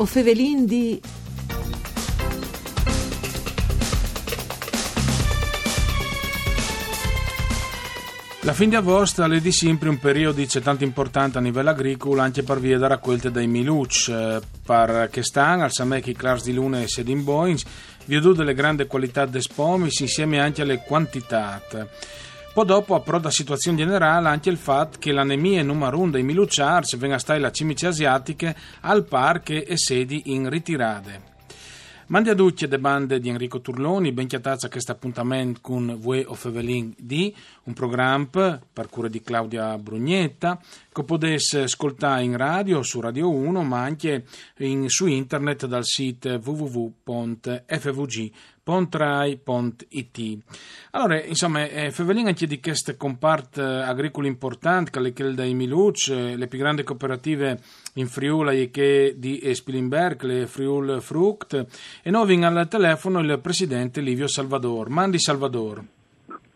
O Fevelin di... La fin di agosto è di sempre un periodo c'è tanto importante a livello agricolo anche per via della raccolta dei miluc, eh, per che stanno al Samechi Clars di Luna e Sedin Boins, viudo delle grandi qualità dei spomis insieme anche alle quantità. Poi dopo approda situazione generale anche il fatto che l'anemia numero uno dei miluciars venga a stare la cimici asiatiche al parche e sedi in ritirade. Mandi a tutti le bande di Enrico Turloni, ben chiatazza a questo appuntamento con Vue o Fevelin di un programma per cura di Claudia Brugnetta che potesse ascoltare in radio su Radio 1 ma anche in, su internet dal sito www.fvg.com pontrai.it. Allora, insomma, eh, Fevelin anche di questo comparto agricolo importante, che è quello dei Miluc, eh, le più grandi cooperative in Friuli che di Spilimberg, le Friul Fruct, e noi al telefono il presidente Livio Salvador. Mandi Salvador.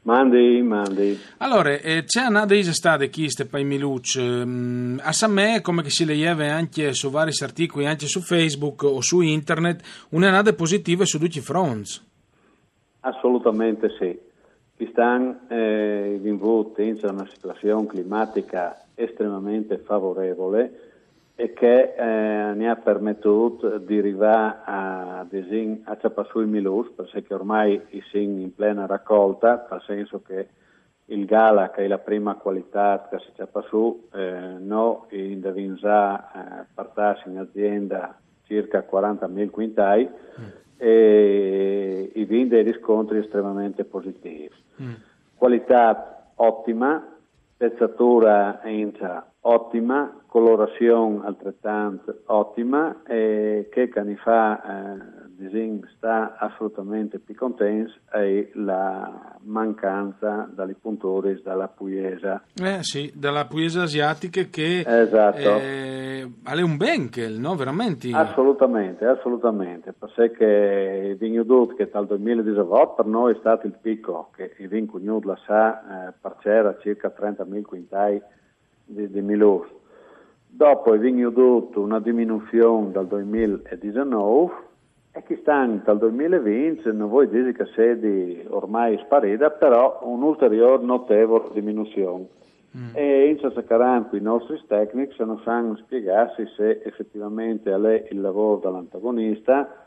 Mandi, mandi. Allora, eh, c'è una delle state chi ste pai Miluc, mm, a Samè, come si legeva anche su vari articoli, anche su Facebook o su internet, un'anade positive su tutti i fronts. Assolutamente sì. Ci stanno eh, in una situazione climatica estremamente favorevole e che eh, ne ha permesso di arrivare a, desin, a Ciapassui Milus, perché ormai siamo in plena raccolta, nel senso che il Gala, che è la prima qualità che si Ciapassù, eh, no, in Davinza eh, partassi in azienda circa 40.000 quintai mm. e i vini dei riscontri estremamente positivi. Mm. Qualità ottima, pezzatura incia ottima, colorazione altrettanto ottima e che anni fa eh, Design sta assolutamente più contento è la mancanza dalle puntori dalla pugliesa. Eh sì, dalla pugliesa asiatica che esatto. eh, è un benkel, no? Veramente? Assolutamente, assolutamente, perché il vigno che dal 2018 per noi è stato il picco, che il vin cugnuto la sa eh, per c'era circa 30.000 quintai di, di Milus. Dopo è venuto una diminuzione dal 2019 e che stanno dal 2020, non vuoi dire che sedi ormai sparita, però un'ulteriore notevole diminuzione. Mm. E in cercaranno i nostri tecnici non sanno spiegarsi se effettivamente è il lavoro dell'antagonista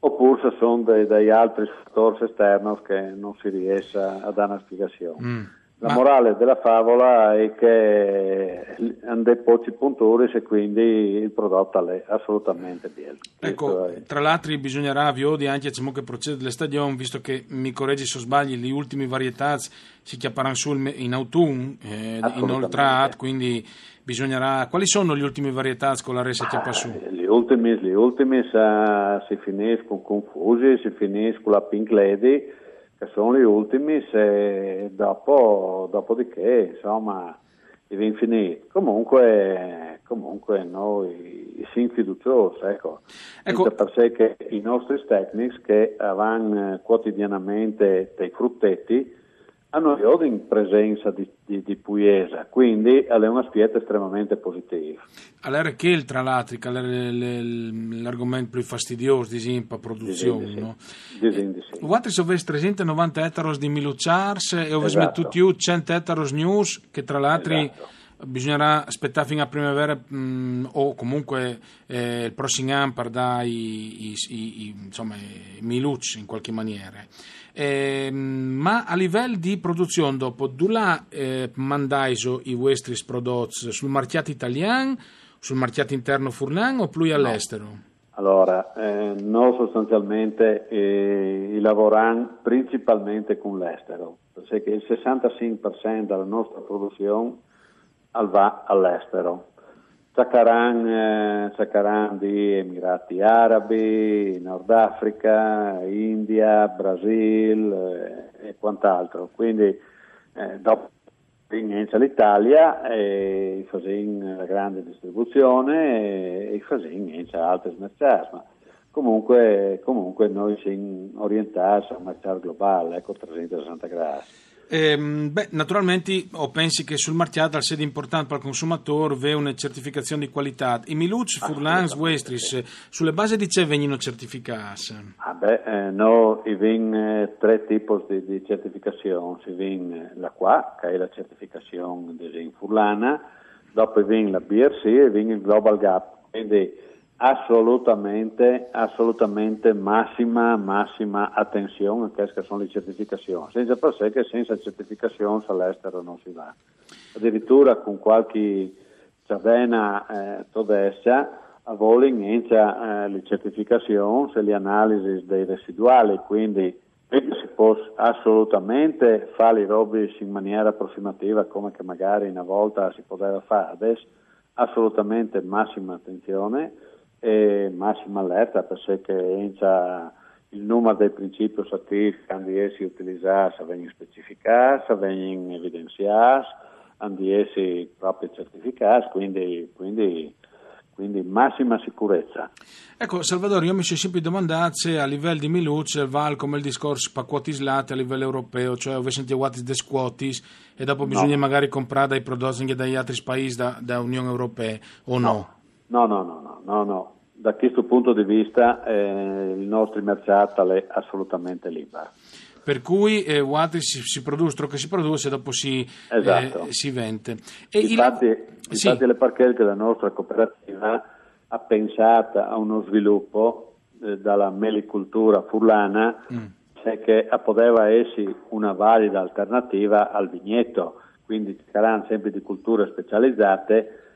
oppure se sono dei, dei altri fattori esterni che non si riesce a dare una spiegazione. Mm. La Ma... morale della favola è che hanno pochi puntori e quindi il prodotto è assolutamente bello. Ecco, è... tra l'altro bisognerà avviare anche diciamo, che procede le stagioni, visto che mi correggi se sbagli, le ultime varietà si chiapparanno in autunno, eh, inoltrato, quindi bisognerà... Quali sono le ultime varietà con la resa chiappa su? Ah, le ultime, le ultime uh, si finiscono con Confusi, si finiscono con la Pink Lady, che sono gli ultimi, se dopo, dopodiché insomma è infinito. Comunque, comunque noi siamo fiduciosi, ecco, ecco. perché i nostri tecnici che vanno quotidianamente dei fruttetti hanno io in presenza di, di, di Pugliese, quindi è un aspetto estremamente positivo. Allora che il tra l'altro, l'argomento più fastidioso di Simpa produzione, di no? Di sì. Guardate se avete 390 ettari di Miluciars e avete esatto. tutti 100 ettari news che tra l'altro esatto bisognerà aspettare fino a primavera mh, mm, o comunque eh, il prossimo anno per dare i, i, i, insomma, i milucci in qualche maniera. Eh, ma a livello di produzione dopo, dove eh, mandaiso i vostri prodotti sul mercato italiano, sul mercato interno furlan o più all'estero? No. Allora, eh, noi sostanzialmente eh, lavoriamo principalmente con l'estero, perché il 65% della nostra produzione va all'estero. Saccaran, eh, di Emirati Arabi, Nord Africa, India, Brasile eh, e quant'altro. Quindi eh, dopo inizia l'Italia e facciamo la grande distribuzione e facciamo inizia altre mercati. Ma comunque, comunque noi siamo orientati a un mercato globale, ecco 360 gradi. Ehm, beh, naturalmente o pensi che sul marchiato al sede importante per il consumatore ve una certificazione di qualità. I Miluc, Furlans, Westris, sulle basi di che vengono certificati? Ah beh, eh, no, i vin eh, tre tipi di, di certificazione. Si vin la qua, che è la certificazione di Furlana, dopo vin la BRC e vin il Global Gap. Quindi Assolutamente, assolutamente massima, massima attenzione a queste sono le certificazioni, senza per sé che senza certificazioni all'estero non si va. Addirittura con qualche ciavena eh, todessa a voling entra eh, le certificazioni e le analisi dei residuali, quindi si può assolutamente fare i robi in maniera approssimativa come che magari una volta si poteva fare, adesso assolutamente massima attenzione e massima allerta perché entra il numero dei principi attivi che essi utilizzati vengono specificati, vengono evidenziati, di essi proprio certificati, quindi, quindi, quindi, massima sicurezza. Ecco Salvatore, io mi sono sempre domandato se a livello di Miluc val come il discorso paquotislati a livello europeo, cioè avessero sentito dei squotis e dopo no. bisogna magari comprare dai prodotti dagli altri paesi da, da Unione Europea o no? no? No, no, no, no, no. Da questo punto di vista eh, il nostro mercato è assolutamente libero. Per cui eh, si, si produce ciò che si produce dopo si, esatto. eh, si vende. E infatti, il... infatti sì. le parcheggi la nostra cooperativa ha pensato a uno sviluppo eh, dalla melicultura furlana mm. che poteva essere una valida alternativa al vigneto, quindi ci saranno sempre di culture specializzate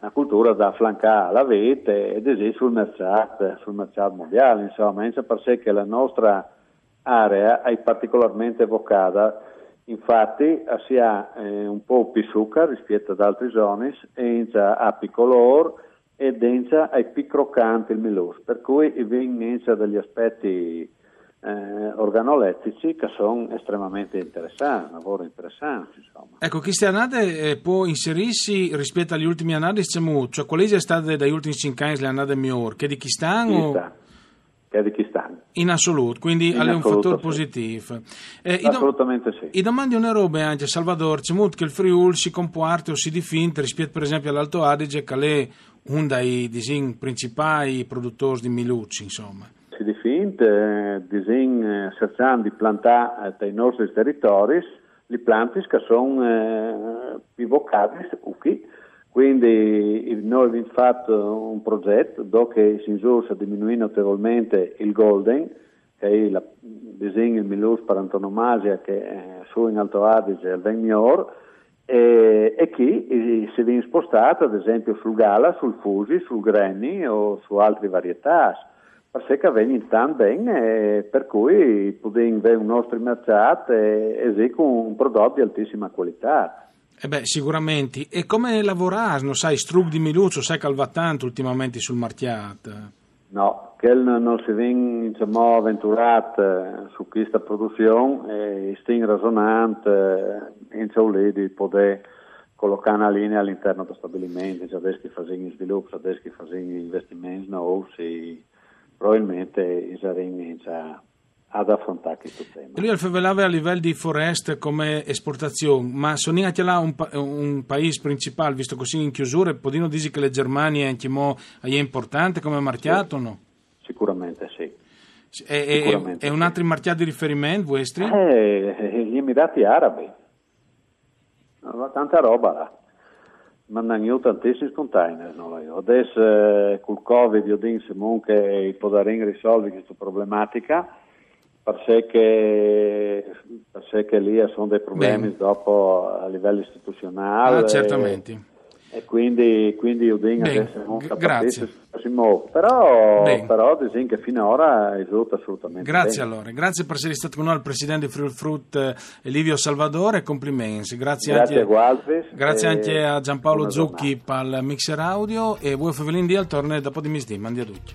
una cultura da afflancare alla vete ed esiste sul mercato, sul mercato mondiale, insomma, pensa per sé che la nostra area è particolarmente evocata, infatti si ha eh, un po' più zucchero rispetto ad altre zone, e ha più colore ed è più croccante il milus, per cui viene degli aspetti eh, organolettici che sono estremamente interessanti, lavoro interessante. Insomma. Ecco, queste annate eh, può inserirsi rispetto agli ultimi annate, cioè quali sono state dagli ultimi 5 anni le annate migliori? Che di chi stanno? Che di chi stanno. In assoluto, quindi è un fattore sì. positivo. Eh, Assolutamente sì. I domandi una roba anche, Salvador, c'è molto che il Friul si comporta o si difinte rispetto per esempio all'Alto Adige, che è uno dei disegni principali produttori di Milucci, insomma si difinte, eh, disin, eh, cercando di plantare dai nostri territori le piante che sono eh, pivocate qui. Quindi noi abbiamo fatto un progetto dove si usa a diminuire notevolmente il golden, che è il disegno il milus per antonomasia che è su in Alto Adige al Vegnior, e, e chi si viene spostato ad esempio sul Gala, sul Fusi, sul Granny o su altre varietà perché vengono tanto bene, per cui possiamo avere un nostro mercato e, e con un prodotto di altissima qualità. Eh beh, sicuramente. E come lavorare? Non sai, Strug di Miluccio, sai che va tanto ultimamente sul marchiato? No, che non si viene diciamo, avventurato su questa produzione e stiamo ragionando in ciò di poter collocare una linea all'interno dello stabilimento, cioè adesso che facciamo sviluppo, adesso che facciamo investimenti nuovi, probabilmente saremo ad affrontare questo tema. Lui alfevelava a livello di foreste come esportazione, ma anche là un, un, paese principale, visto così in chiusura, podino dire che la Germania è, è importante come marchiato o no? Sicuramente sì. È, Sicuramente è, è un altro marchiato di riferimento vostri? Eh, gli Emirati Arabi. Tanta roba là mandano tantissimi container. No? Adesso eh, col Covid io dico che potremo risolvere questa problematica perché, perché lì sono dei problemi Bene. dopo a livello istituzionale. Ah, certamente. E, quindi, quindi io dico adesso non grazie. Però, però dico che finora risulta assolutamente Grazie bene. allora, grazie per essere stato con noi il presidente di Friul Fruit eh, Livio Salvadore, complimenti. Grazie, grazie anche, a Gualvis, grazie anche a Giampaolo Zucchi per il mixer audio e voi Fevelin di al torneo dopo di misdì. Mandi a tutti.